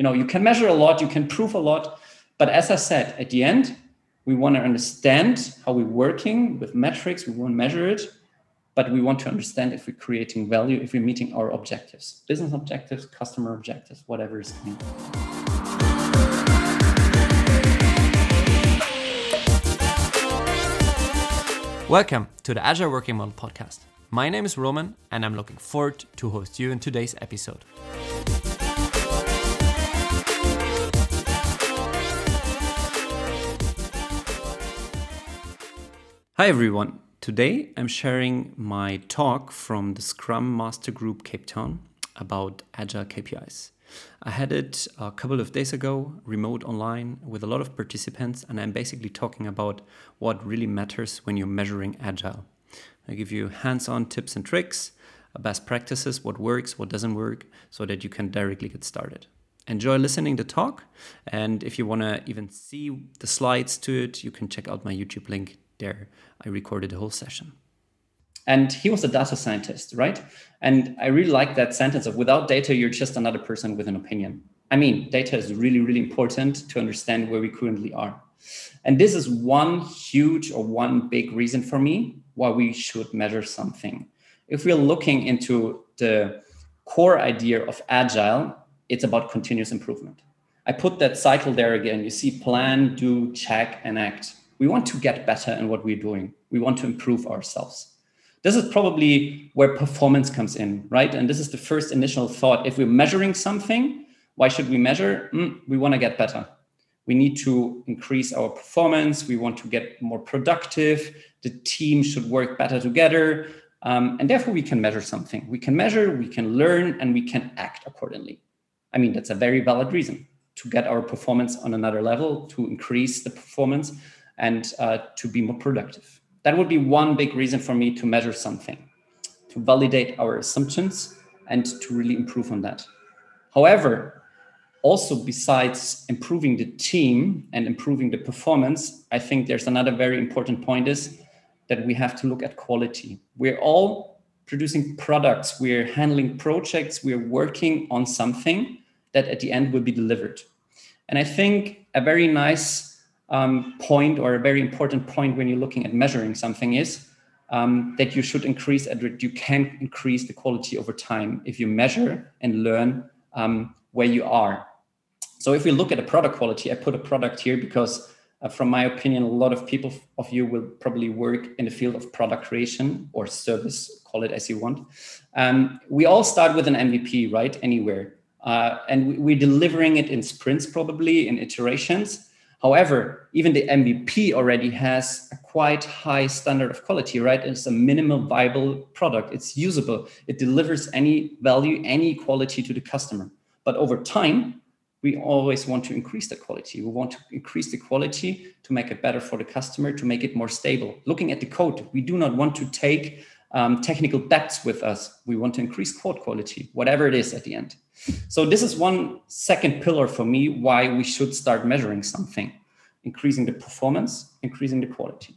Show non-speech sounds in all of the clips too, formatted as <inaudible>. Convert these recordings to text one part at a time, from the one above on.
You know, you can measure a lot, you can prove a lot, but as I said, at the end, we want to understand how we're working with metrics, we want to measure it, but we want to understand if we're creating value, if we're meeting our objectives, business objectives, customer objectives, whatever is coming. Welcome to the Agile Working Model Podcast. My name is Roman, and I'm looking forward to host you in today's episode. Hi everyone. Today I'm sharing my talk from the Scrum Master Group Cape Town about Agile KPIs. I had it a couple of days ago, remote online, with a lot of participants, and I'm basically talking about what really matters when you're measuring Agile. I give you hands on tips and tricks, uh, best practices, what works, what doesn't work, so that you can directly get started. Enjoy listening to the talk, and if you want to even see the slides to it, you can check out my YouTube link there I recorded the whole session. And he was a data scientist, right? And I really like that sentence of without data, you're just another person with an opinion. I mean, data is really, really important to understand where we currently are. And this is one huge or one big reason for me why we should measure something. If we're looking into the core idea of agile, it's about continuous improvement. I put that cycle there again. You see plan, do, check, and act we want to get better in what we're doing. We want to improve ourselves. This is probably where performance comes in, right? And this is the first initial thought. If we're measuring something, why should we measure? Mm, we want to get better. We need to increase our performance. We want to get more productive. The team should work better together. Um, and therefore, we can measure something. We can measure, we can learn, and we can act accordingly. I mean, that's a very valid reason to get our performance on another level, to increase the performance and uh, to be more productive. That would be one big reason for me to measure something, to validate our assumptions and to really improve on that. However, also besides improving the team and improving the performance, I think there's another very important point is that we have to look at quality. We're all producing products, we're handling projects, we're working on something that at the end will be delivered. And I think a very nice um, point or a very important point when you're looking at measuring something is um, that you should increase that you can increase the quality over time if you measure and learn um, where you are. So if we look at the product quality, I put a product here because uh, from my opinion, a lot of people of you will probably work in the field of product creation or service, call it as you want. Um, we all start with an MVP, right? Anywhere. Uh, and we're delivering it in sprints, probably in iterations. However, even the MVP already has a quite high standard of quality, right? It's a minimal viable product. It's usable. It delivers any value, any quality to the customer. But over time, we always want to increase the quality. We want to increase the quality to make it better for the customer, to make it more stable. Looking at the code, we do not want to take um, technical debts with us. We want to increase code quality, whatever it is at the end. So this is one second pillar for me why we should start measuring something, increasing the performance, increasing the quality.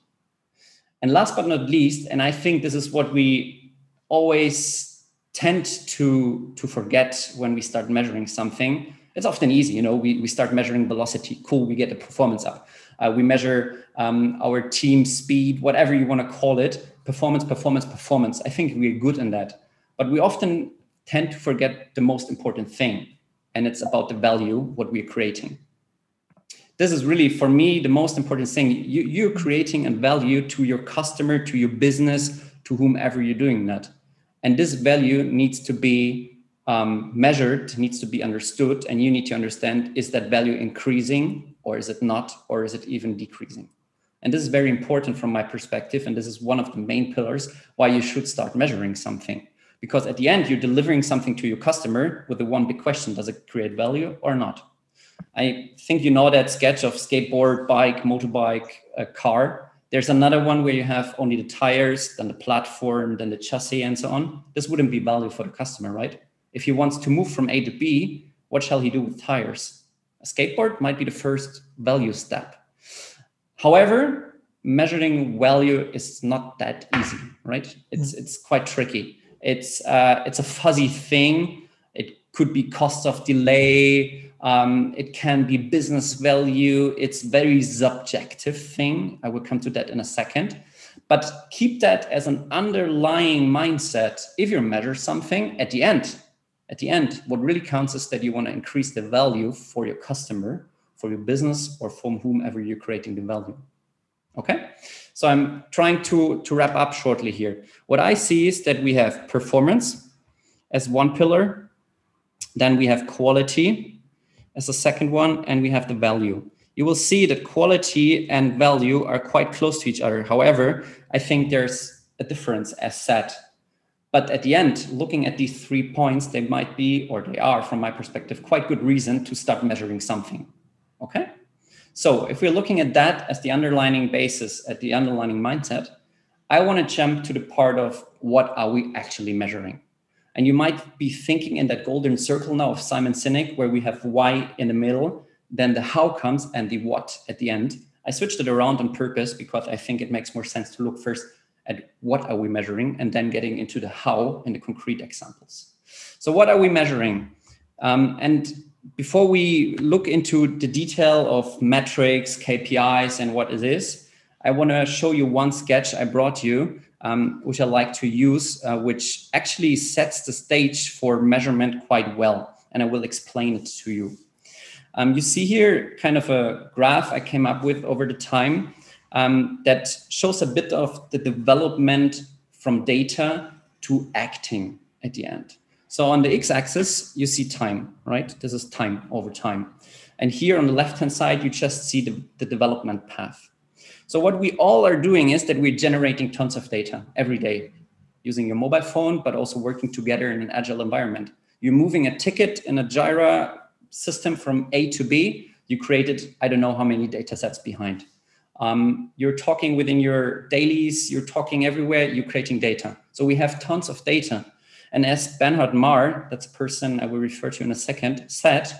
And last but not least, and I think this is what we always tend to, to forget when we start measuring something. It's often easy, you know, we, we start measuring velocity. Cool, we get the performance up. Uh, we measure um, our team speed, whatever you want to call it, performance, performance, performance. I think we're good in that. But we often tend to forget the most important thing, and it's about the value, what we're creating. This is really, for me, the most important thing. You, you're creating a value to your customer, to your business, to whomever you're doing that. And this value needs to be um, measured, needs to be understood, and you need to understand is that value increasing or is it not, or is it even decreasing? And this is very important from my perspective. And this is one of the main pillars why you should start measuring something. Because at the end you're delivering something to your customer with the one big question does it create value or not? I think you know that sketch of skateboard bike motorbike a car. There's another one where you have only the tires then the platform then the chassis and so on. This wouldn't be value for the customer right? If he wants to move from a to b what shall he do with tires? A skateboard might be the first value step however measuring value is not that easy right it's mm. it's quite tricky it's uh, it's a fuzzy thing. It could be cost of delay. Um, it can be business value. It's very subjective thing. I will come to that in a second. But keep that as an underlying mindset. If you measure something at the end, at the end, what really counts is that you want to increase the value for your customer, for your business, or from whomever you're creating the value. Okay. So I'm trying to, to wrap up shortly here. What I see is that we have performance as one pillar, then we have quality as the second one, and we have the value. You will see that quality and value are quite close to each other. However, I think there's a difference as said. But at the end, looking at these three points, they might be, or they are, from my perspective, quite good reason to start measuring something. Okay. So if we're looking at that as the underlining basis, at the underlining mindset, I want to jump to the part of what are we actually measuring? And you might be thinking in that golden circle now of Simon Sinek, where we have why in the middle, then the how comes and the what at the end. I switched it around on purpose because I think it makes more sense to look first at what are we measuring and then getting into the how in the concrete examples. So what are we measuring? Um, and before we look into the detail of metrics, KPIs, and what it is, I want to show you one sketch I brought you, um, which I like to use, uh, which actually sets the stage for measurement quite well. And I will explain it to you. Um, you see here kind of a graph I came up with over the time um, that shows a bit of the development from data to acting at the end. So on the x-axis, you see time, right? This is time over time. And here on the left-hand side, you just see the, the development path. So what we all are doing is that we're generating tons of data every day using your mobile phone, but also working together in an agile environment. You're moving a ticket in a Jira system from A to B. You created, I don't know how many data sets behind. Um, you're talking within your dailies, you're talking everywhere, you're creating data. So we have tons of data. And as Bernard Marr, that's a person I will refer to in a second, said,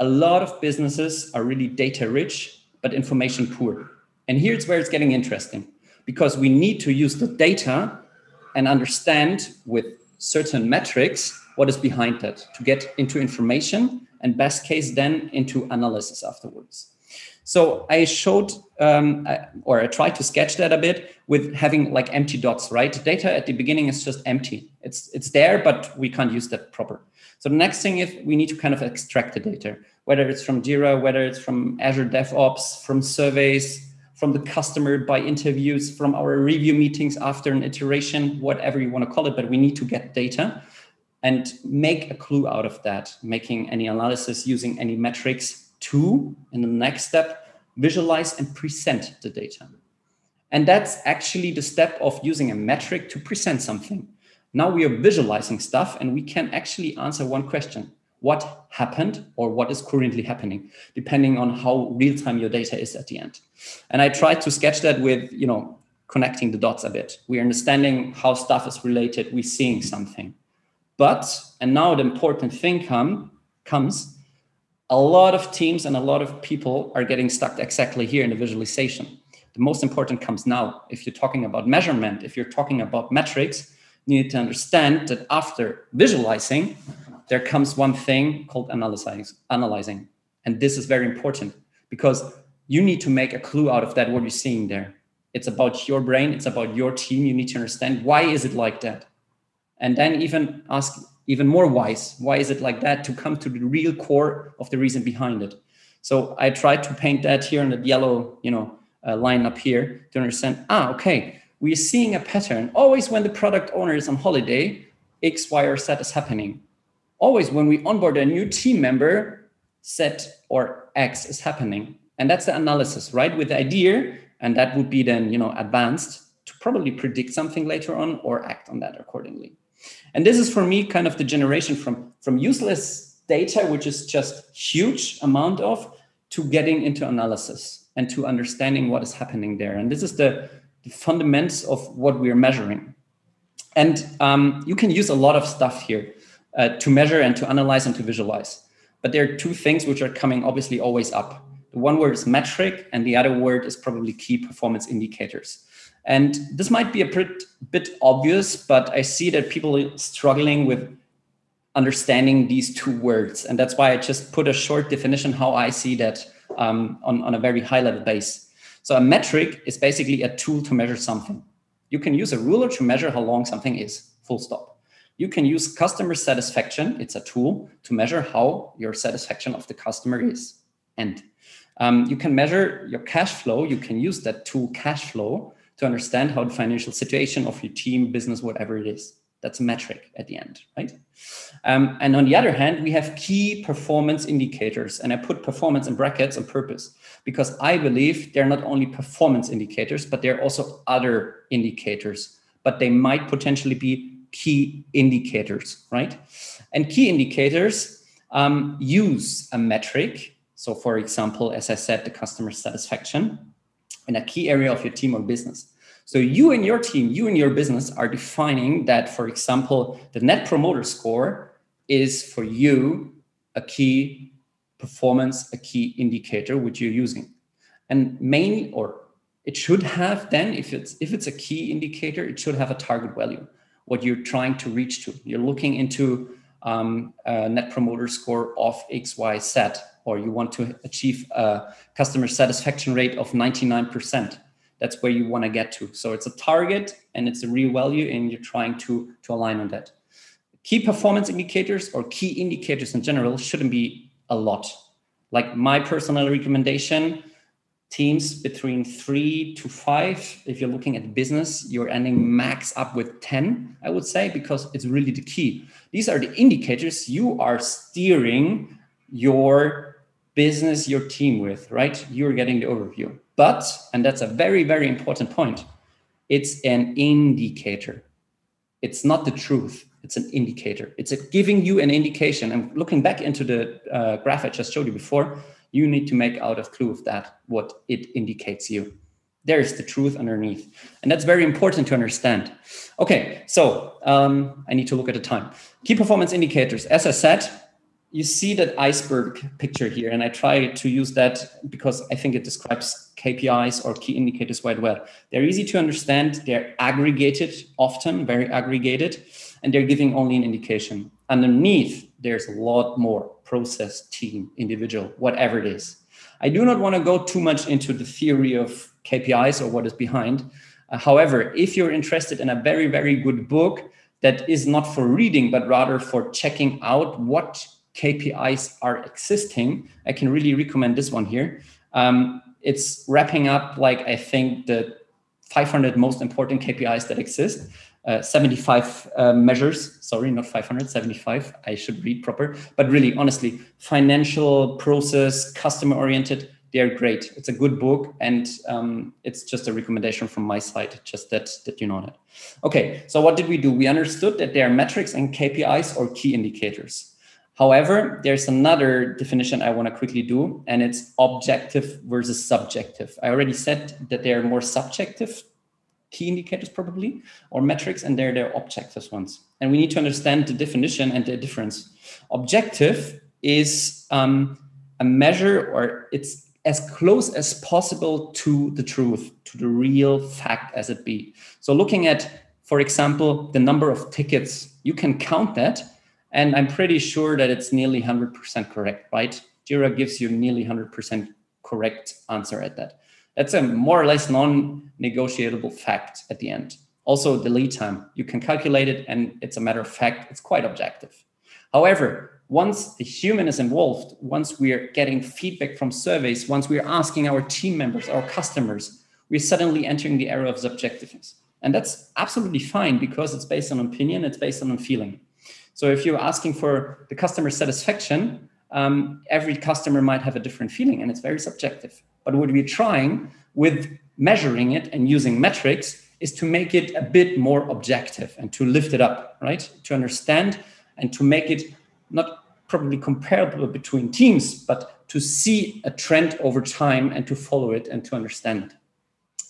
a lot of businesses are really data rich, but information poor. And here's where it's getting interesting because we need to use the data and understand with certain metrics what is behind that to get into information and best case then into analysis afterwards. So I showed, um, or I tried to sketch that a bit with having like empty dots, right? Data at the beginning is just empty. It's it's there, but we can't use that proper. So the next thing is we need to kind of extract the data, whether it's from Jira, whether it's from Azure DevOps, from surveys, from the customer by interviews, from our review meetings after an iteration, whatever you want to call it. But we need to get data and make a clue out of that, making any analysis using any metrics to, in the next step, visualize and present the data. And that's actually the step of using a metric to present something. Now we are visualizing stuff and we can actually answer one question. What happened or what is currently happening depending on how real time your data is at the end. And i tried to sketch that with you know connecting the dots a bit. We're understanding how stuff is related. We're seeing something. But and now the important thing come comes a lot of teams and a lot of people are getting stuck exactly here in the visualization. The most important comes now. If you're talking about measurement, if you're talking about metrics, you need to understand that after visualizing, there comes one thing called analyzing. analyzing. And this is very important because you need to make a clue out of that, what you're seeing there. It's about your brain, it's about your team. You need to understand why is it like that? And then even ask even more wise. Why is it like that? To come to the real core of the reason behind it. So I tried to paint that here in the yellow, you know, uh, line up here to understand. Ah, okay, we're seeing a pattern. Always when the product owner is on holiday, X, Y, or Z is happening. Always when we onboard a new team member, Z or X is happening. And that's the analysis, right? With the idea, and that would be then, you know, advanced to probably predict something later on or act on that accordingly. And this is for me kind of the generation from, from useless data, which is just huge amount of, to getting into analysis and to understanding what is happening there. And this is the, the fundamentals of what we're measuring. And um, you can use a lot of stuff here uh, to measure and to analyze and to visualize. But there are two things which are coming obviously always up. The one word is metric, and the other word is probably key performance indicators. And this might be a bit, bit obvious, but I see that people are struggling with understanding these two words. And that's why I just put a short definition how I see that um, on, on a very high level base. So a metric is basically a tool to measure something. You can use a ruler to measure how long something is, full stop. You can use customer satisfaction. It's a tool to measure how your satisfaction of the customer is. And um, you can measure your cash flow. You can use that tool cash flow to understand how the financial situation of your team, business, whatever it is. That's a metric at the end, right? Um, and on the other hand, we have key performance indicators. And I put performance in brackets on purpose because I believe they're not only performance indicators, but they're also other indicators, but they might potentially be key indicators, right? And key indicators um, use a metric. So, for example, as I said, the customer satisfaction in a key area of your team or business. So you and your team, you and your business are defining that, for example, the net promoter score is for you a key performance, a key indicator which you're using. And mainly or it should have then, if it's if it's a key indicator, it should have a target value, what you're trying to reach to. You're looking into um, a net promoter score of X, Y, Z, or you want to achieve a customer satisfaction rate of 99% that's where you want to get to. So it's a target and it's a real value, and you're trying to, to align on that. Key performance indicators or key indicators in general shouldn't be a lot. Like my personal recommendation, teams between three to five. If you're looking at business, you're ending max up with 10, I would say, because it's really the key. These are the indicators you are steering your business, your team with, right? You're getting the overview. But, and that's a very, very important point, it's an indicator. It's not the truth. It's an indicator. It's giving you an indication. And looking back into the uh, graph I just showed you before, you need to make out of clue of that what it indicates you. There's the truth underneath. And that's very important to understand. Okay, so um, I need to look at the time. Key performance indicators. As I said, you see that iceberg picture here, and I try to use that because I think it describes KPIs or key indicators quite well. They're easy to understand, they're aggregated often, very aggregated, and they're giving only an indication. Underneath, there's a lot more process, team, individual, whatever it is. I do not want to go too much into the theory of KPIs or what is behind. Uh, however, if you're interested in a very, very good book that is not for reading, but rather for checking out what KPIs are existing, I can really recommend this one here. Um, it's wrapping up, like, I think the 500 most important KPIs that exist. Uh, 75 uh, measures, sorry, not 500, 75. I should read proper. But really, honestly, financial, process, customer oriented, they're great. It's a good book, and um, it's just a recommendation from my side, just that, that you know that. Okay, so what did we do? We understood that there are metrics and KPIs or key indicators. However, there's another definition I want to quickly do, and it's objective versus subjective. I already said that they are more subjective key indicators, probably, or metrics, and they're their objective ones. And we need to understand the definition and the difference. Objective is um, a measure, or it's as close as possible to the truth, to the real fact as it be. So, looking at, for example, the number of tickets, you can count that and I'm pretty sure that it's nearly 100% correct, right? Jira gives you nearly 100% correct answer at that. That's a more or less non-negotiable fact at the end. Also, the lead time, you can calculate it and it's a matter of fact, it's quite objective. However, once the human is involved, once we are getting feedback from surveys, once we are asking our team members, our customers, we're suddenly entering the era of subjectiveness. And that's absolutely fine because it's based on opinion, it's based on feeling. So if you're asking for the customer satisfaction, um, every customer might have a different feeling and it's very subjective. But what we're trying with measuring it and using metrics is to make it a bit more objective and to lift it up, right? To understand and to make it not probably comparable between teams, but to see a trend over time and to follow it and to understand it.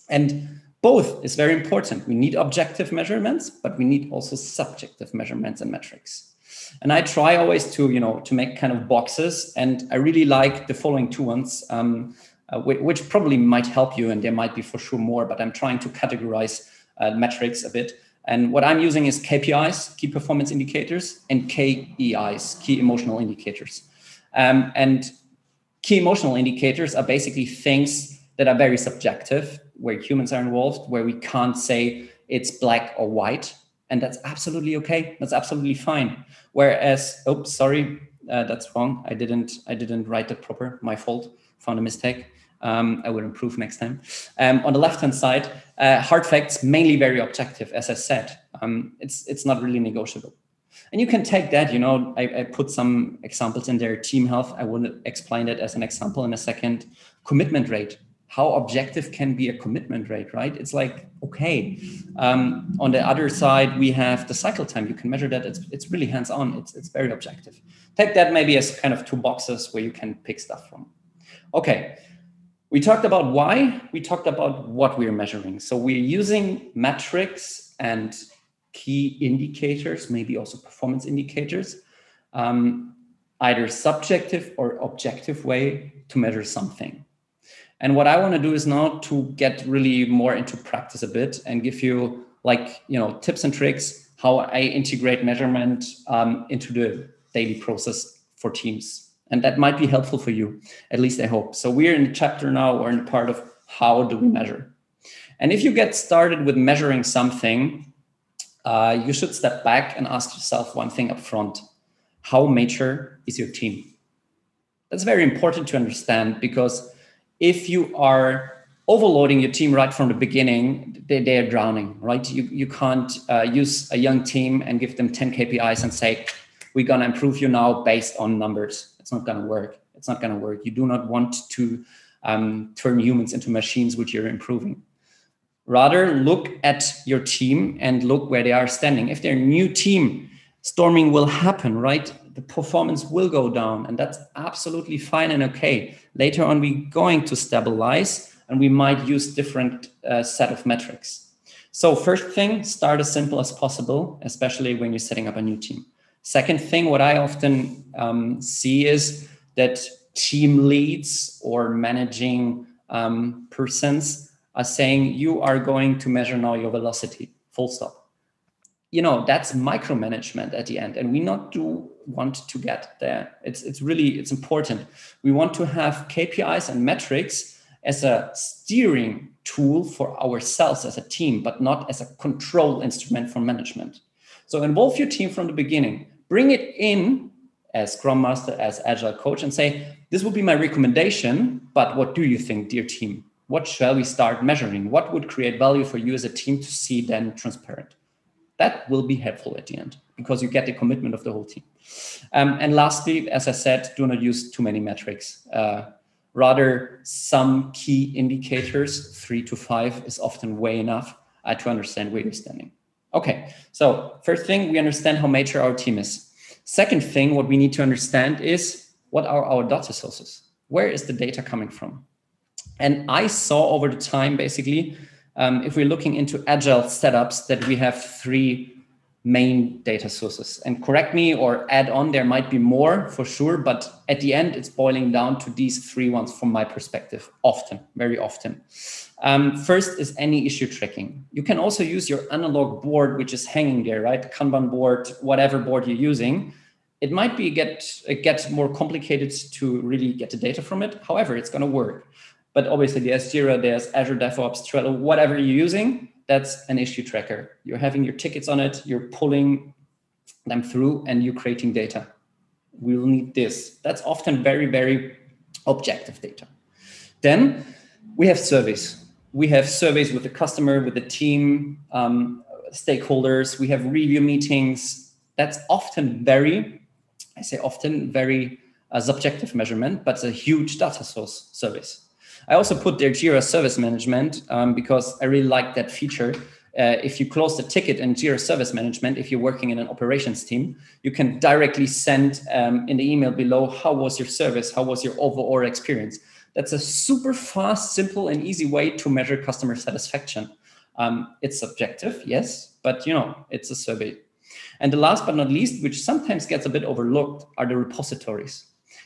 And both is very important. We need objective measurements, but we need also subjective measurements and metrics. And I try always to, you know, to make kind of boxes. And I really like the following two ones, um, uh, which probably might help you, and there might be for sure more. But I'm trying to categorize uh, metrics a bit. And what I'm using is KPIs, key performance indicators, and KEIs, key emotional indicators. Um, and key emotional indicators are basically things that are very subjective, where humans are involved, where we can't say it's black or white. And that's absolutely okay. That's absolutely fine. Whereas, oh, sorry, uh, that's wrong. I didn't, I didn't write it proper. My fault. Found a mistake. Um, I will improve next time. Um, on the left-hand side, uh, hard facts mainly very objective, as I said. Um, it's it's not really negotiable. And you can take that, you know, I, I, put some examples in there. Team health, I will explain that as an example in a second. Commitment rate. How objective can be a commitment rate, right? It's like, okay. Um, on the other side, we have the cycle time. You can measure that. It's, it's really hands on, it's, it's very objective. Take that maybe as kind of two boxes where you can pick stuff from. Okay, we talked about why, we talked about what we're measuring. So we're using metrics and key indicators, maybe also performance indicators, um, either subjective or objective way to measure something. And what I want to do is now to get really more into practice a bit and give you like, you know, tips and tricks how I integrate measurement um, into the daily process for teams. And that might be helpful for you at least i hope. So we're in the chapter now or in the part of how do we measure. And if you get started with measuring something uh, you should step back and ask yourself one thing up front how mature is your team? That's very important to understand because if you are overloading your team right from the beginning they, they are drowning right you, you can't uh, use a young team and give them 10 kpis and say we're going to improve you now based on numbers. It's not going to work. It's not going to work. You do not want to um, turn humans into machines which you're improving. Rather, look at your team and look where they are standing. If they're a new team, storming will happen, right? The performance will go down, and that's absolutely fine and okay. Later on, we're going to stabilize, and we might use different uh, set of metrics. So, first thing, start as simple as possible, especially when you're setting up a new team. Second thing, what I often um, see is that team leads or managing um, persons are saying you are going to measure now your velocity, full stop. You know, that's micromanagement at the end. And we not do want to get there. It's, it's really, it's important. We want to have KPIs and metrics as a steering tool for ourselves as a team, but not as a control instrument for management. So involve your team from the beginning bring it in as Scrum Master, as Agile coach, and say, This would be my recommendation, but what do you think, dear team? What shall we start measuring? What would create value for you as a team to see then transparent? That will be helpful at the end because you get the commitment of the whole team. Um, and lastly, as I said, do not use too many metrics. Uh, rather, some key indicators, three to five, is often way enough uh, to understand where you're standing. Okay, so first thing, we understand how mature our team is. Second thing, what we need to understand is what are our data sources? Where is the data coming from? And I saw over the time, basically, um, if we're looking into agile setups, that we have three main data sources. And correct me or add on, there might be more for sure, but at the end, it's boiling down to these three ones from my perspective, often, very often. Um, first is any issue tracking. You can also use your analog board, which is hanging there, right? Kanban board, whatever board you're using. It might be get get more complicated to really get the data from it. However, it's going to work. But obviously, there's Jira, there's Azure DevOps, Trello, whatever you're using. That's an issue tracker. You're having your tickets on it. You're pulling them through, and you're creating data. We will need this. That's often very very objective data. Then we have surveys we have surveys with the customer, with the team, um, stakeholders. We have review meetings. That's often very, I say often, very uh, subjective measurement, but it's a huge data source service. I also put their Jira Service Management um, because I really like that feature. Uh, if you close the ticket in Jira Service Management, if you're working in an operations team, you can directly send um, in the email below how was your service, how was your overall experience. That's a super fast, simple, and easy way to measure customer satisfaction. Um, it's subjective, yes, but you know, it's a survey. And the last but not least, which sometimes gets a bit overlooked, are the repositories.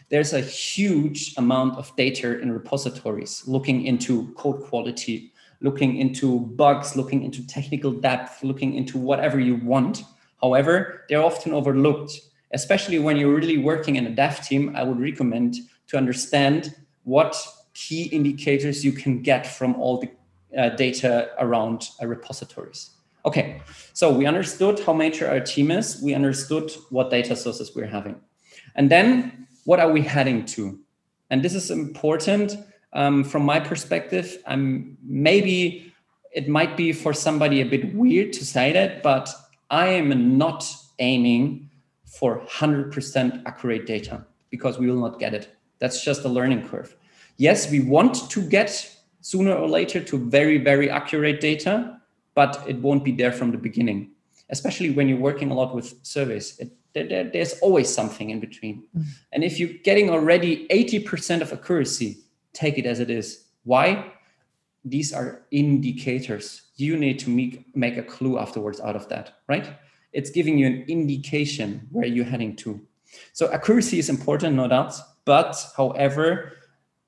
There's a huge amount of data in repositories looking into code quality, looking into bugs, looking into technical debt, looking into whatever you want. However, they're often overlooked, especially when you're really working in a dev team. I would recommend to understand what key indicators you can get from all the uh, data around uh, repositories. Okay, so we understood how mature our team is. We understood what data sources we're having. And then what are we heading to? And this is important um, from my perspective. I'm maybe it might be for somebody a bit weird to say that, but I am not aiming for 100% accurate data because we will not get it. That's just a learning curve. Yes, we want to get sooner or later to very, very accurate data, but it won't be there from the beginning, especially when you're working a lot with surveys. It, there, there's always something in between. Mm. And if you're getting already 80% of accuracy, take it as it is. Why? These are indicators. You need to make, make a clue afterwards out of that, right? It's giving you an indication where you're heading to. So accuracy is important, no doubt. But however,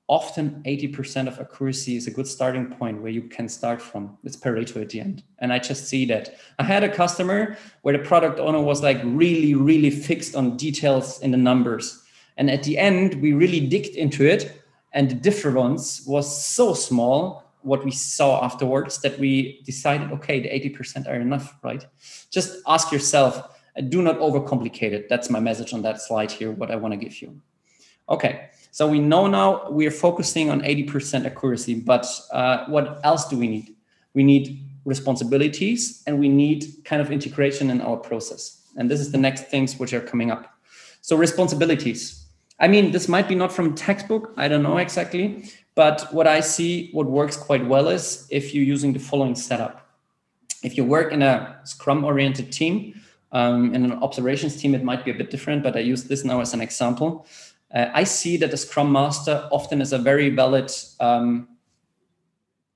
often 80% of accuracy is a good starting point where you can start from. It's Pareto at the end. And I just see that. I had a customer where the product owner was like really, really fixed on details in the numbers. And at the end, we really digged into it. And the difference was so small, what we saw afterwards, that we decided, okay, the 80% are enough, right? Just ask yourself, do not overcomplicate it. That's my message on that slide here, what I want to give you. Okay. So we know now we are focusing on 80% accuracy, but uh, what else do we need? We need responsibilities and we need kind of integration in our process. And this is the next things which are coming up. So responsibilities. I mean, this might be not from textbook. I don't know exactly. But what I see, what works quite well is if you're using the following setup. If you work in a Scrum oriented team, um, in an observations team, it might be a bit different, but I use this now as an example. Uh, I see that the Scrum Master often is a very valid um,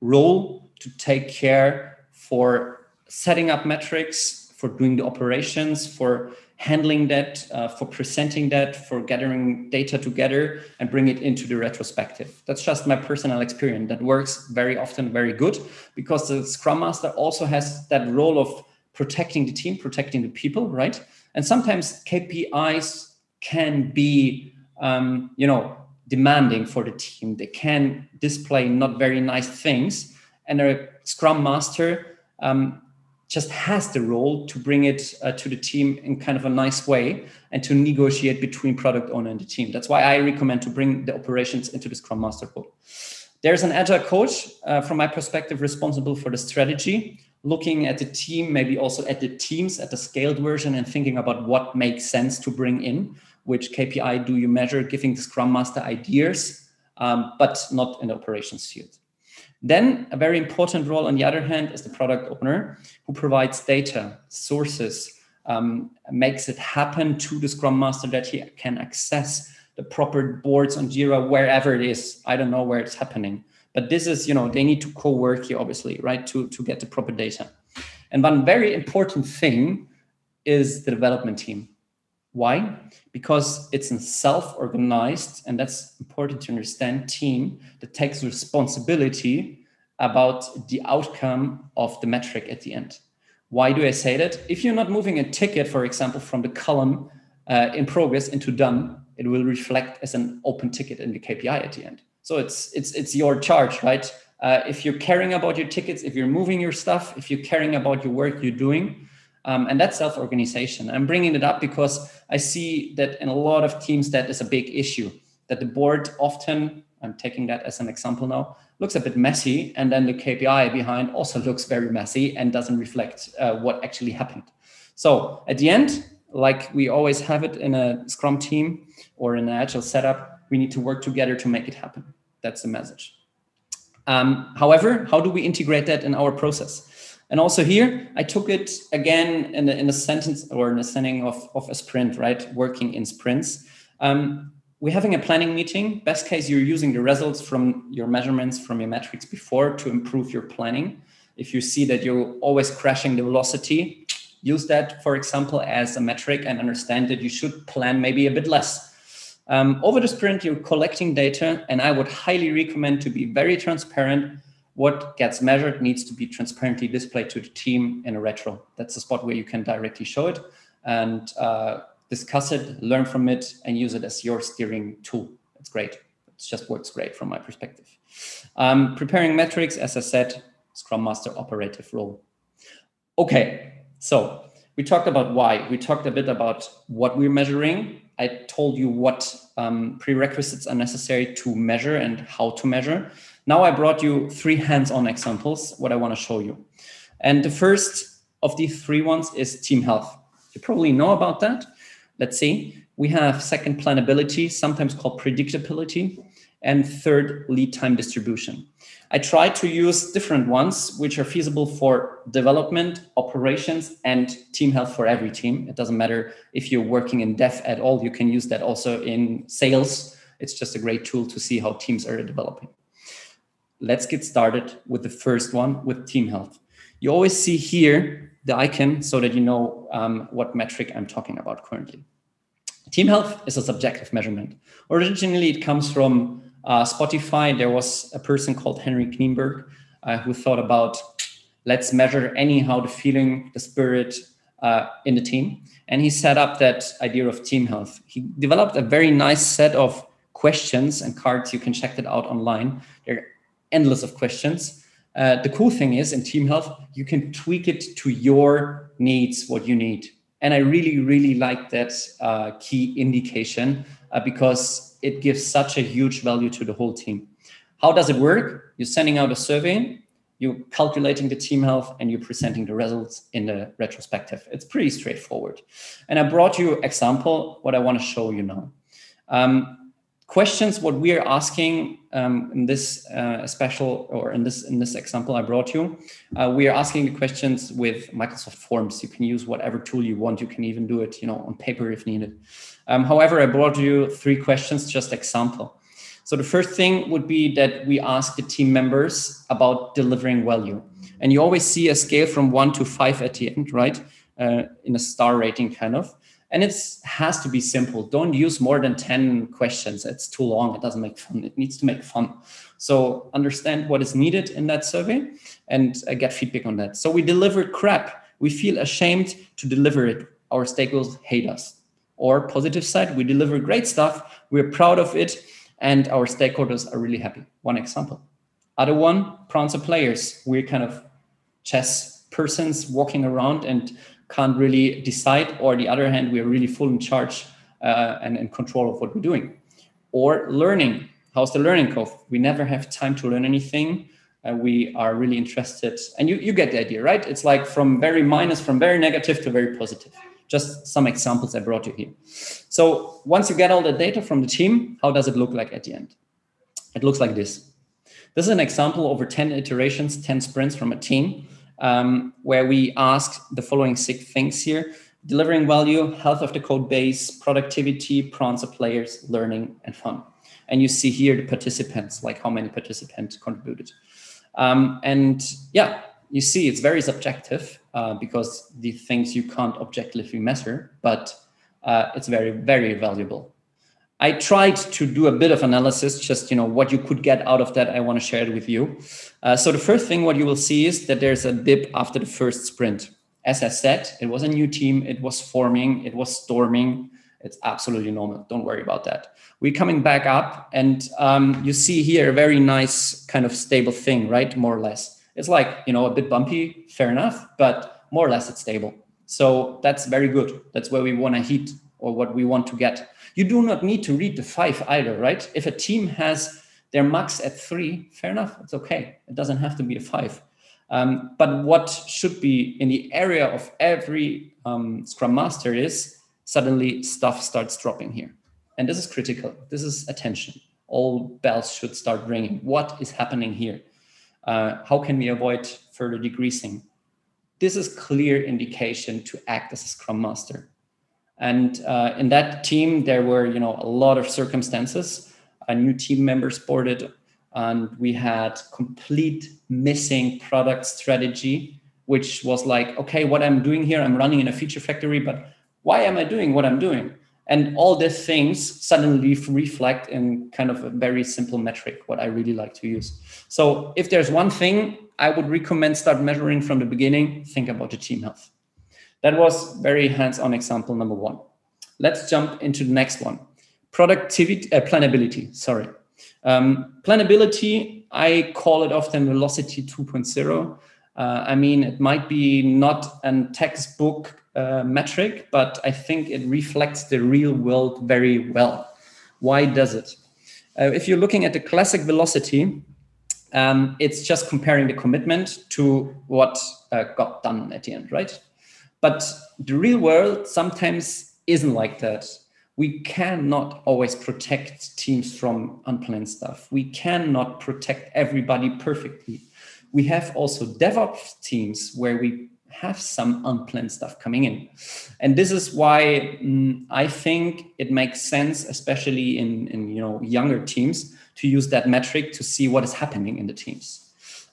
role to take care for setting up metrics, for doing the operations, for handling that, uh, for presenting that, for gathering data together and bring it into the retrospective. That's just my personal experience. That works very often very good because the Scrum Master also has that role of protecting the team, protecting the people, right? And sometimes KPIs can be um, you know, demanding for the team. They can display not very nice things, and a Scrum Master um, just has the role to bring it uh, to the team in kind of a nice way and to negotiate between product owner and the team. That's why I recommend to bring the operations into the Scrum Master role. There's an agile coach, uh, from my perspective, responsible for the strategy, looking at the team, maybe also at the teams at the scaled version, and thinking about what makes sense to bring in which KPI do you measure, giving the Scrum Master ideas, um, but not the operations field. Then a very important role, on the other hand, is the product owner who provides data, sources, um, makes it happen to the Scrum Master that he can access the proper boards on Jira wherever it is. I don't know where it's happening, but this is, you know, they need to co-work here, obviously, right, to, to get the proper data. And one very important thing is the development team. Why? Because it's a self organized, and that's important to understand, team that takes responsibility about the outcome of the metric at the end. Why do I say that? If you're not moving a ticket, for example, from the column uh, in progress into done, it will reflect as an open ticket in the KPI at the end. So it's it's it's your charge, right? Uh, if you're caring about your tickets, if you're moving your stuff, if you're caring about your work you're doing, um, and that's self-organization. I'm bringing it up because I see that in a lot of teams that is a big issue. That the board often, I'm taking that as an example now, looks a bit messy, and then the KPI behind also <laughs> looks very messy and doesn't reflect uh, what actually happened. So at the end, like we always have it in a Scrum team or in an Agile setup, we need to work together to make it happen. That's the message. Um, however, how do we integrate that in our process? And also here, I took it again in a, in a sentence or in a setting of, of a sprint, right? Working in sprints. Um, we're having a planning meeting. Best case, you're using the results from your measurements, from your metrics before to improve your planning. If you see that you're always crashing the velocity, use that, for example, as a metric and understand that you should plan maybe a bit less. Um, over the sprint, you're collecting data, and I would highly recommend to be very transparent what gets measured needs to be transparently displayed to the team in a retro. That's the spot where you can directly show it and uh, discuss it, learn from it, and use it as your steering tool. It's great. It just works great from my perspective. Um, preparing metrics, as I said, Scrum Master operative role. Okay, so we talked about why. We talked a bit about what we're measuring. I told you what um, prerequisites are necessary to measure and how to measure. Now I brought you three hands-on examples, what I want to show you. And the first of these three ones is team health. You probably know about that. Let's see. We have second planability, sometimes called predictability, and third lead time distribution. I try to use different ones which are feasible for development, operations, and team health for every team. It doesn't matter if you're working in dev at all, you can use that also in sales. It's just a great tool to see how teams are developing let's get started with the first one with team health. You always see here the icon so that you know um, what metric I'm talking about currently. Team health is a subjective measurement. Originally, it comes from uh, Spotify. There was a person called Henrik Kniberg uh, who thought about let's measure anyhow the feeling, the spirit uh, in the team. And he set up that idea of team health. He developed a very nice set of questions and cards. You can check that out online. They're endless of questions. Uh, the cool thing is in team health, you can tweak it to your needs, what you need. And I really, really like that uh, key indication uh, because it gives such a huge value to the whole team. How does it work? You're sending out a survey, you're calculating the team health, and you're presenting the results in the retrospective. It's pretty straightforward. And I brought you example, what I want to show you now. Um, questions what we are asking um, in this uh, special or in this in this example i brought you uh, we are asking the questions with microsoft forms. You can use whatever tool you want. You can even do it you know on paper if needed. Um, however i brought you three questions just example. So the first thing would be that we ask the team members about delivering value. And you always see a scale from one to five at the end right? Uh, in a star rating kind of and it has to be simple. Don't use more than 10 questions. It's too long. It doesn't make fun. It needs to make fun. So understand what is needed in that survey and uh, get feedback on that. So we delivered crap. We feel ashamed to deliver it. Our stakeholders hate us. Or positive side we deliver great stuff. We're proud of it. And our stakeholders are really happy. One example. Other one Pawns or players. We're kind of chess persons walking around and can't really decide, or the other hand, we are really full in charge uh, and in control of what we're doing. Or learning. How's the learning curve? We never have time to learn anything. We are really interested, and you, you get the idea, right? It's like from very minus, from very negative to very positive. Just some examples I brought you here. So once you get all the data from the team, how does it look like at the end? It looks like this. This is an example over 10 iterations, 10 sprints from a team um, where we ask the following six things here delivering value, health of the code base, productivity, pawns of players, learning, and fun. And you see here the participants, like how many participants contributed. Um, and yeah, you see it's very subjective uh, because the things you can't objectively measure, but uh, it's very, very valuable. I tried to do a bit of analysis, just you know what you could get out of that. I want to share it with you. Uh, so the first thing what you will see is that there's a dip after the first sprint. As I said, it was a new team. It was forming. It was storming. It's absolutely normal. Don't worry about that. We're coming back up, and um, you see here a very nice kind of stable thing, right? More or less. It's like you know a bit bumpy, fair enough, but more or less it's stable. So that's very good. That's where we want to hit or what we want to get. You do not need to read the five either, right? If a team has their max at three, fair enough, it's okay. It doesn't have to be a five. Um, but what should be in the area of every um, Scrum Master is suddenly stuff starts dropping here. And this is critical. This is attention. All bells should start ringing. What is happening here? Uh, how can we avoid further decreasing? This is clear indication to act as a Scrum Master. And uh, in that team, there were you know a lot of circumstances. A new team member boarded, and we had complete missing product strategy, which was like, okay, what I'm doing here, I'm running in a feature factory, but why am I doing what I'm doing? And all these things suddenly reflect in kind of a very simple metric, what I really like to use. So if there's one thing I would recommend start measuring from the beginning, think about the team health. That was very hands-on example number one. Let's jump into the next one. Productivity, uh, planability, sorry. Um, planability, I call it often velocity 2.0. Uh, I mean, it might be not a textbook uh, metric, but I think it reflects the real world very well. Why does it? Uh, if you're looking at the classic velocity, um, it's just comparing the commitment to what uh, got done at the end, right? But the real world sometimes isn't like that. We cannot always protect teams from unplanned stuff. We cannot protect everybody perfectly. We have also DevOps teams where we have some unplanned stuff coming in. And this is why mm, I think it makes sense, especially in, in you know younger teams, to use that metric to see what is happening in the teams.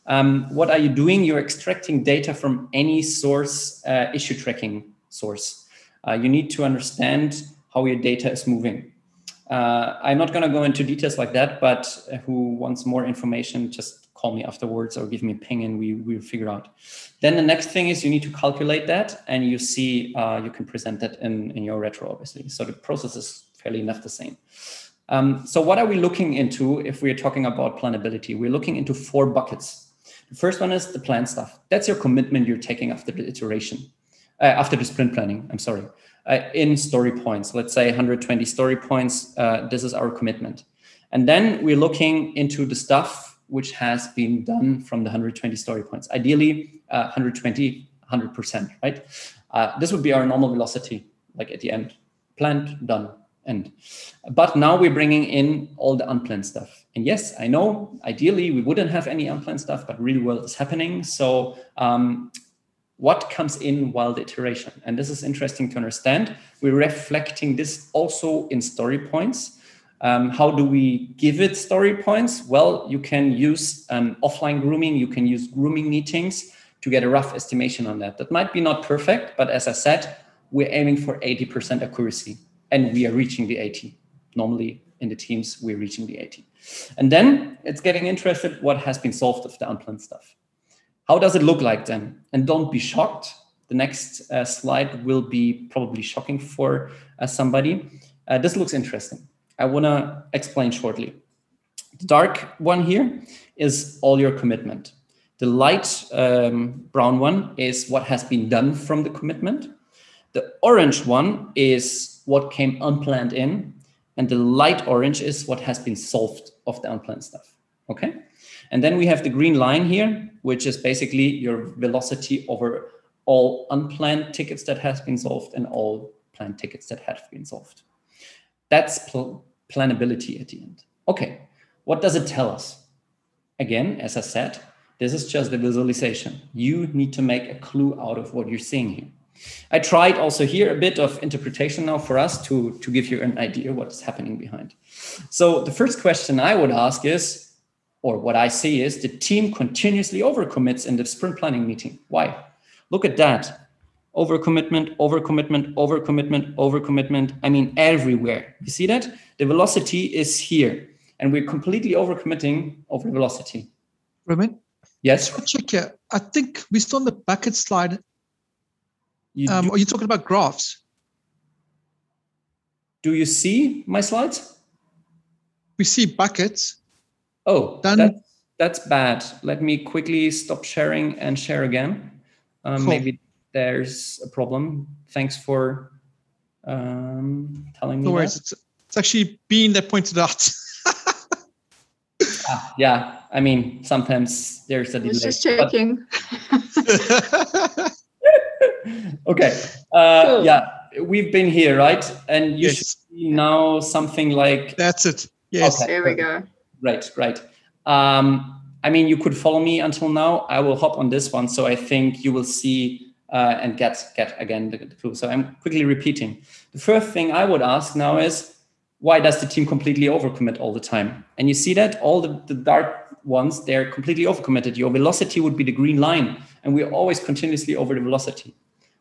Um, what are you doing? You're extracting data from any source, uh, issue tracking source. Uh, you need to understand how your data is moving. Uh, I'm not going to go into details like that, but who wants more information, just call me afterwards or give me a ping and we we'll figure out. Then the next thing is you need to calculate that and you see uh, you can present that in, in your retro, obviously. So the process is fairly enough the same. Um, so what are we looking into if we're talking about planability? We're looking into four buckets. The first one is the plan stuff. That's your commitment you're taking after the iteration, uh, after the sprint planning, I'm sorry, uh, in story points. Let's say 120 story points. Uh, this is our commitment. And then we're looking into the stuff which has been done from the 120 story points. Ideally, uh, 120, 100%, right? Uh, this would be our normal velocity, like at the end, planned, done, end. But now we're bringing in all the unplanned stuff. And yes, I know ideally we wouldn't have any unplanned stuff, but real world is happening. So um, what comes in while the iteration? And this is interesting to understand. We're reflecting this also in story points um, how do we give it story points? Well, you can use um, offline grooming, you can use grooming meetings to get a rough estimation on that. That might be not perfect, but as I said, we're aiming for 80% accuracy and we are reaching the 80. Normally in the teams, we're reaching the 80. And then it's getting interested what has been solved of the unplanned stuff. How does it look like then? And don't be shocked. The next uh, slide will be probably shocking for uh, somebody. Uh, this looks interesting. I want to explain shortly. The dark one here is all your commitment. The light um, brown one is what has been done from the commitment. The orange one is what came unplanned in. And the light orange is what has been solved of the unplanned stuff. Okay. And then we have the green line here, which is basically your velocity over all unplanned tickets that has been solved and all planned tickets that have been solved. That's pl planability at the end. Okay, what does it tell us? Again, as I said, this is just the visualization. You need to make a clue out of what you're seeing here. I tried also here a bit of interpretation now for us to, to give you an idea what is happening behind. So the first question I would ask is, or what I see is the team continuously overcommits in the sprint planning meeting. Why? Look at that overcommitment, overcommitment, overcommitment, overcommitment. I mean, everywhere. You see that? The velocity is here, and we're completely overcommitting over velocity. Roman? Yes. check here. I think we saw on the bucket slide. You um, are you talking about graphs? Do you see my slides? We see buckets. Oh, then that's, that's bad. Let me quickly stop sharing and share again. Um, cool. Maybe there's a problem. Thanks for um, telling me. No worries. It's, it's actually being that pointed out. ah, yeah, I mean, sometimes there's a delay. just checking. <laughs> <laughs> <laughs> okay. Uh, cool. Yeah, we've been here, right? And you yes. should see now something like. That's it. Yes. Okay. There we go. Right, right. Um, I mean, you could follow me until now. I will hop on this one. So I think you will see uh, and get get again the, the clue. So I'm quickly repeating. The first thing I would ask now is why does the team completely overcommit all the time? And you see that all the, the dark ones, they're completely overcommitted. Your velocity would be the green line, and we're always continuously over the velocity.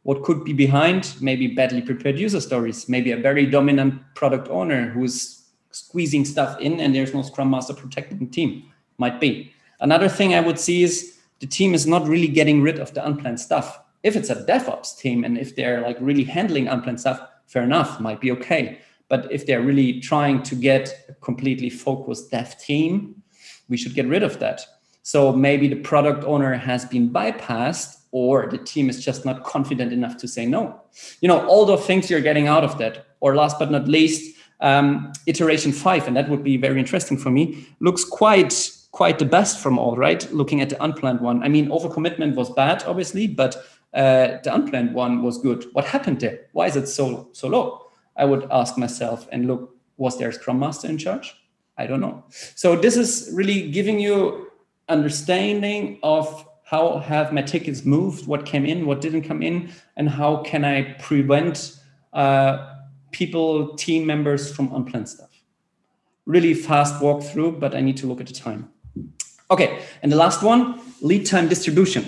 What could be behind maybe badly prepared user stories maybe a very dominant product owner who's squeezing stuff in and there's no scrum master protecting the team. Might be. Another thing i would see is the team is not really getting rid of the unplanned stuff. If it's a devops team and if they're like really handling unplanned stuff fair enough might be okay. But if they're really trying to get a completely focused dev team we should get rid of that. So maybe the product owner has been bypassed or the team is just not confident enough to say no. You know, all the things you're getting out of that. Or last but not least, um, iteration five, and that would be very interesting for me, looks quite quite the best from all, right? Looking at the unplanned one. I mean, overcommitment was bad, obviously, but uh, the unplanned one was good. What happened there? Why is it so so low? I would ask myself and look, was there a scrum master in charge? I don't know. So this is really giving you understanding of how have my tickets moved, what came in, what didn't come in, and how can I prevent uh, people, team members from unplanned stuff. Really fast walkthrough, but I need to look at the time. Okay, and the last one, lead time distribution.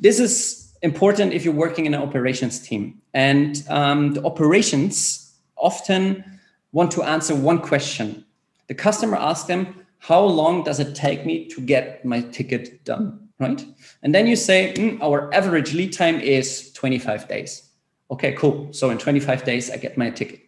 This is important if you're working in an operations team. And um, the operations often want to answer one question. The customer asks them, how long does it take me to get my ticket done? Right? And then you say, mm, our average lead time is 25 days. Okay, cool. So in 25 days, I get my ticket.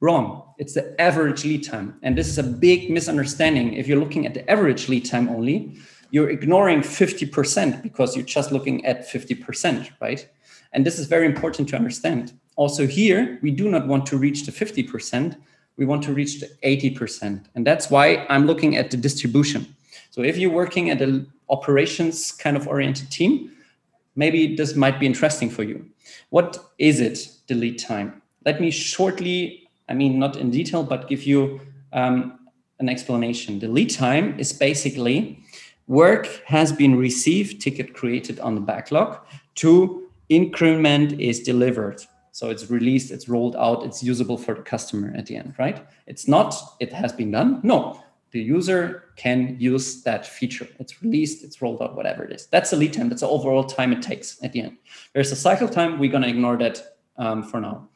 Wrong. It's the average lead time. And this is a big misunderstanding. If you're looking at the average lead time only, you're ignoring 50% because you're just looking at 50%, right? And this is very important to understand. Also, here, we do not want to reach the 50%, we want to reach the 80%. And that's why I'm looking at the distribution. So if you're working at a operations kind of oriented team, maybe this might be interesting for you. What is it, the lead time? Let me shortly, I mean, not in detail, but give you um, an explanation. The lead time is basically work has been received, ticket created on the backlog, to increment is delivered. So it's released, it's rolled out, it's usable for the customer at the end, right? It's not, it has been done. No, the user can use that feature. It's released, it's rolled out, whatever it is. That's the lead time. That's the overall time it takes at the end. There's a cycle time. We're going to ignore that um, for now.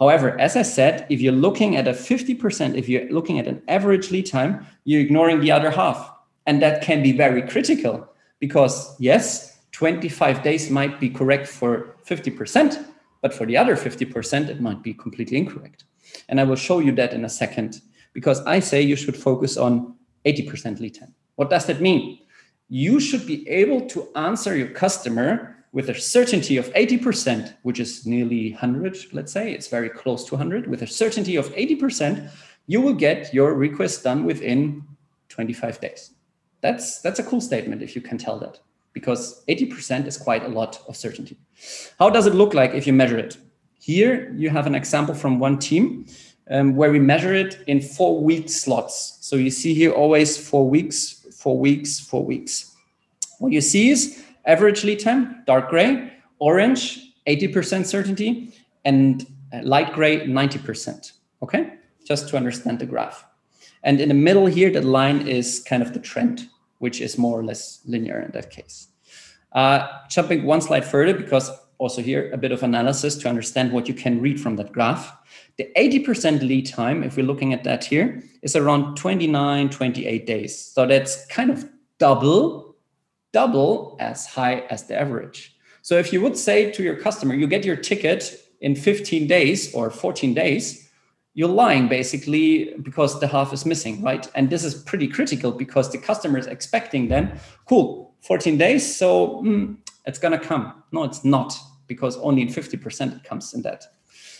However, as I said, if you're looking at a 50%, if you're looking at an average lead time, you're ignoring the other half. And that can be very critical because, yes, 25 days might be correct for 50%, but for the other 50%, it might be completely incorrect. And I will show you that in a second because I say you should focus on 80% lead time. What does that mean? You should be able to answer your customer with a certainty of 80%, which is nearly 100, let's say, it's very close to 100. With a certainty of 80%, you will get your request done within 25 days. That's, that's a cool statement if you can tell that, because 80% is quite a lot of certainty. How does it look like if you measure it? Here you have an example from one team um, where we measure it in four week slots. So you see here always four weeks, four weeks, four weeks. What you see is average lead time, dark gray, orange, 80% certainty, and uh, light gray, 90%. Okay, just to understand the graph. And in the middle here, the line is kind of the trend, which is more or less linear in that case. Uh, jumping one slide further, because also here a bit of analysis to understand what you can read from that graph. The 80% lead time, if we're looking at that here, is around 29, 28 days. So that's kind of double, double as high as the average. So if you would say to your customer, you get your ticket in 15 days or 14 days, you're lying basically because the half is missing, right? And this is pretty critical because the customer is expecting then, cool, 14 days, so mm, it's gonna come. No, it's not because only in 50% it comes in that.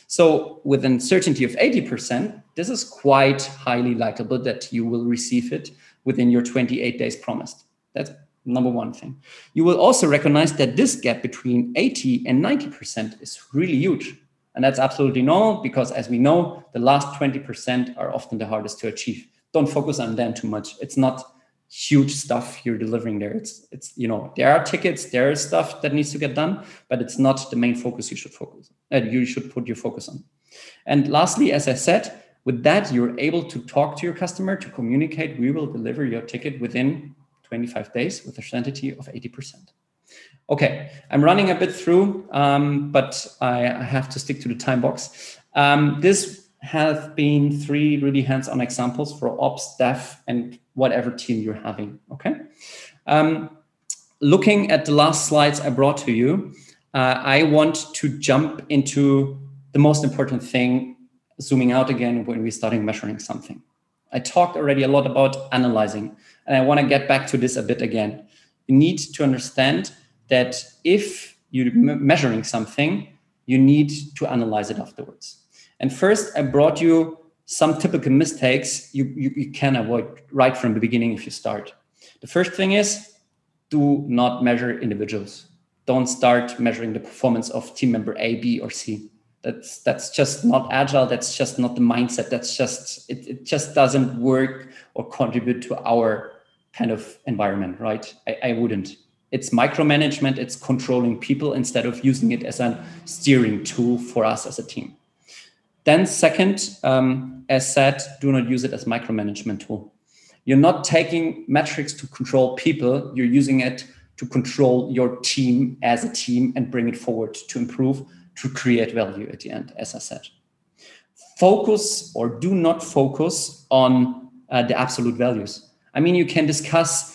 So with a certainty of 80%, this is quite highly likely that you will receive it within your 28 days promised. That's number one thing. You will also recognize that this gap between 80 and 90% is really huge. And that's absolutely normal because as we know, the last 20% are often the hardest to achieve. Don't focus on them too much. It's not huge stuff you're delivering there. It's it's you know there are tickets, there is stuff that needs to get done, but it's not the main focus you should focus. Uh, you should put your focus on. And lastly, as I said, with that you're able to talk to your customer to communicate. We will deliver your ticket within 25 days with a certainty of 80%. Okay, I'm running a bit through, um, but I, I, have to stick to the time box. Um, this has been three really hands-on examples for ops, dev, and whatever team you're having. Okay. Um, looking at the last slides I brought to you, uh, I want to jump into the most important thing, zooming out again when we're starting measuring something. I talked already a lot about analyzing, and I want to get back to this a bit again. You need to understand that if you're measuring something, you need to analyze it afterwards. And first, I brought you some typical mistakes you, you, you can avoid right from the beginning if you start. The first thing is do not measure individuals. Don't start measuring the performance of team member A, B, or C. That's that's just not agile. That's just not the mindset. That's just it, it just doesn't work or contribute to our kind of environment, right? I, I wouldn't. It's micromanagement, it's controlling people instead of using it as a steering tool for us as a team. Then, second, um, as said, do not use it as micromanagement tool. You're not taking metrics to control people, you're using it to control your team as a team and bring it forward to improve, to create value at the end, as I said. Focus or do not focus on uh, the absolute values. I mean, you can discuss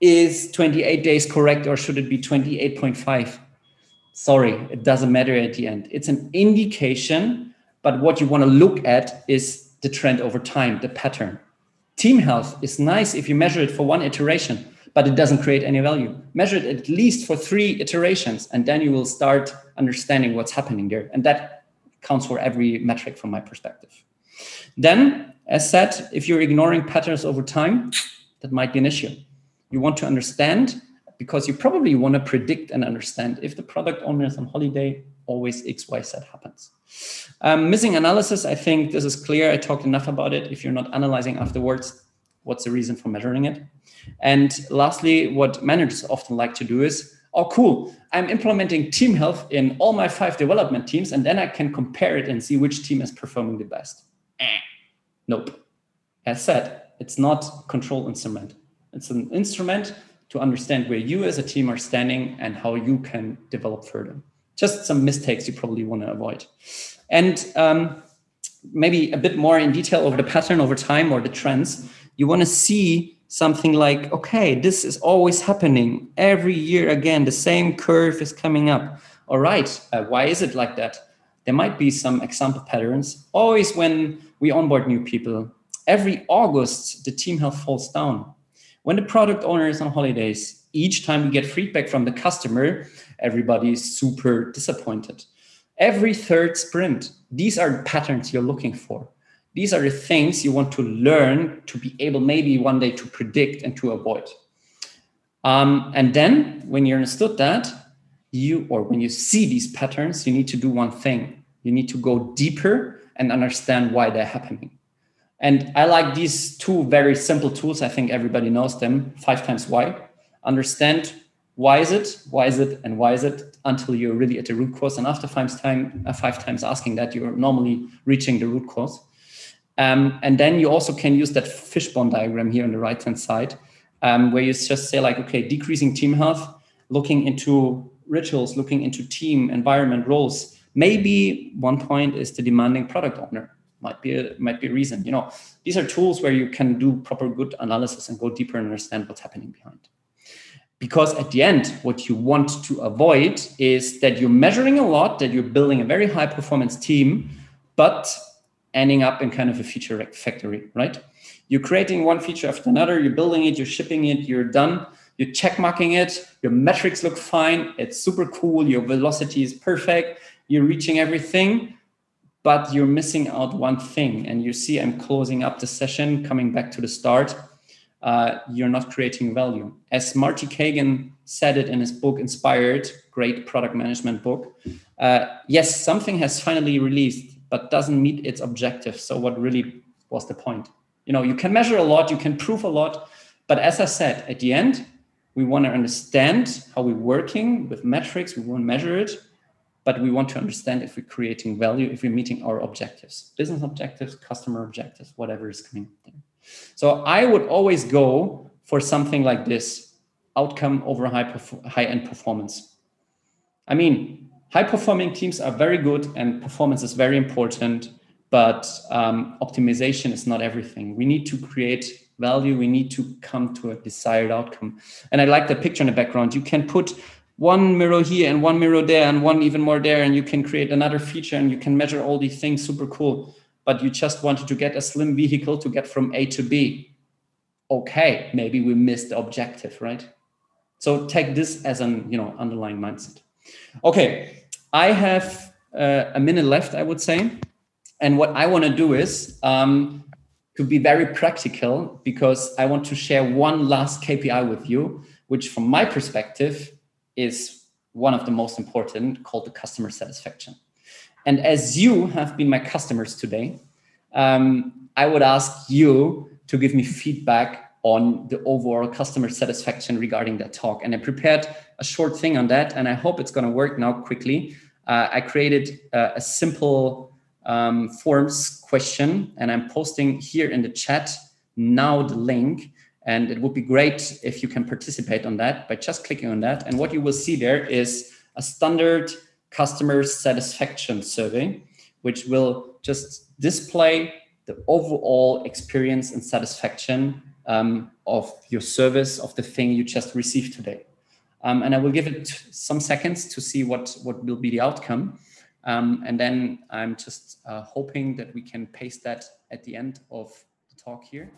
is 28 days correct or should it be 28.5? Sorry, it doesn't matter at the end. It's an indication, but what you want to look at is the trend over time, the pattern. Team health is nice if you measure it for one iteration, but it doesn't create any value. Measure it at least for three iterations, and then you will start understanding what's happening there. And that counts for every metric from my perspective. Then, as said, if you're ignoring patterns over time, that might be an issue. You want to understand because you probably want to predict and understand if the product owner is on holiday, always X, Y, Z happens. Um, missing analysis, I think this is clear. I talked enough about it. If you're not analyzing afterwards, what's the reason for measuring it? And lastly, what managers often like to do is, oh, cool, I'm implementing team health in all my five development teams, and then I can compare it and see which team is performing the best. Eh. Nope. As said, it's not control instrument. It's an instrument to understand where you as a team are standing and how you can develop further. Just some mistakes you probably want to avoid. And um, maybe a bit more in detail over the pattern over time or the trends, you want to see something like, okay, this is always happening every year again, the same curve is coming up. All right, uh, why is it like that? There might be some example patterns. Always when we onboard new people, every August, the team health falls down. When the product owner is on holidays, each time we get feedback from the customer, everybody is super disappointed. Every third sprint, these are patterns you're looking for. These are the things you want to learn to be able maybe one day to predict and to avoid. Um, and then when you understood that, you or when you see these patterns, you need to do one thing. You need to go deeper and understand why they're happening. And I like these two very simple tools. I think everybody knows them five times why. Understand why is it, why is it, and why is it until you're really at the root cause. And after five, uh, five times asking that, you're normally reaching the root cause. Um, and then you also can use that fishbone diagram here on the right hand side, um, where you just say, like, okay, decreasing team health, looking into rituals, looking into team environment roles. Maybe one point is the demanding product owner might be a, might be a reason. You know, these are tools where you can do proper good analysis and go deeper and understand what's happening behind. Because at the end, what you want to avoid is that you're measuring a lot, that you're building a very high performance team, but ending up in kind of a feature factory, right? You're creating one feature after another, you're building it, you're shipping it, you're done, you're checkmarking it, your metrics look fine, it's super cool, your velocity is perfect, you're reaching everything, but you're missing out one thing. And you see, I'm closing up the session, coming back to the start. Uh, you're not creating value. As Marty Cagan said it in his book, Inspired, great product management book. Uh, yes, something has finally released, but doesn't meet its objective. So, what really was the point? You know, you can measure a lot, you can prove a lot, but as I said, at the end, we want to understand how we're working with metrics, we want to measure it, but we want to understand if we're creating value, if we're meeting our objectives, business objectives, customer objectives, whatever is coming there. So I would always go for something like this. outcome over high high end performance. I mean, high performing teams are very good, and performance is very important. But um, optimization is not everything. We need to create value. We need to come to a desired outcome. And I like the picture in the background. You can put one mirror here and one mirror there and one even more there, and you can create another feature and you can measure all these things. Super cool. But you just wanted to get a slim vehicle to get from A to B. Okay, maybe we missed the objective, right? So take this as an you know underlying mindset. Okay, I have uh, a minute left, I would say. And what I want to do is um, to be very practical because I want to share one last KPI with you, which from my perspective is one of the most important called the customer satisfaction. And as you have been my customers today, um, I would ask you to give me feedback on the overall customer satisfaction regarding that talk. And I prepared a short thing on that, and I hope it's going to work now quickly. Uh, I created uh, a simple um, forms question, and I'm posting here in the chat now the link. And it would be great if you can participate on that by just clicking on that. And what you will see there is a standard customer satisfaction survey, which will just display the overall experience and satisfaction um, of your service, of the thing you just received today. Um, and I will give it some seconds to see what, what will be the outcome. Um, and then I'm just uh, hoping that we can paste that at the end of the talk here.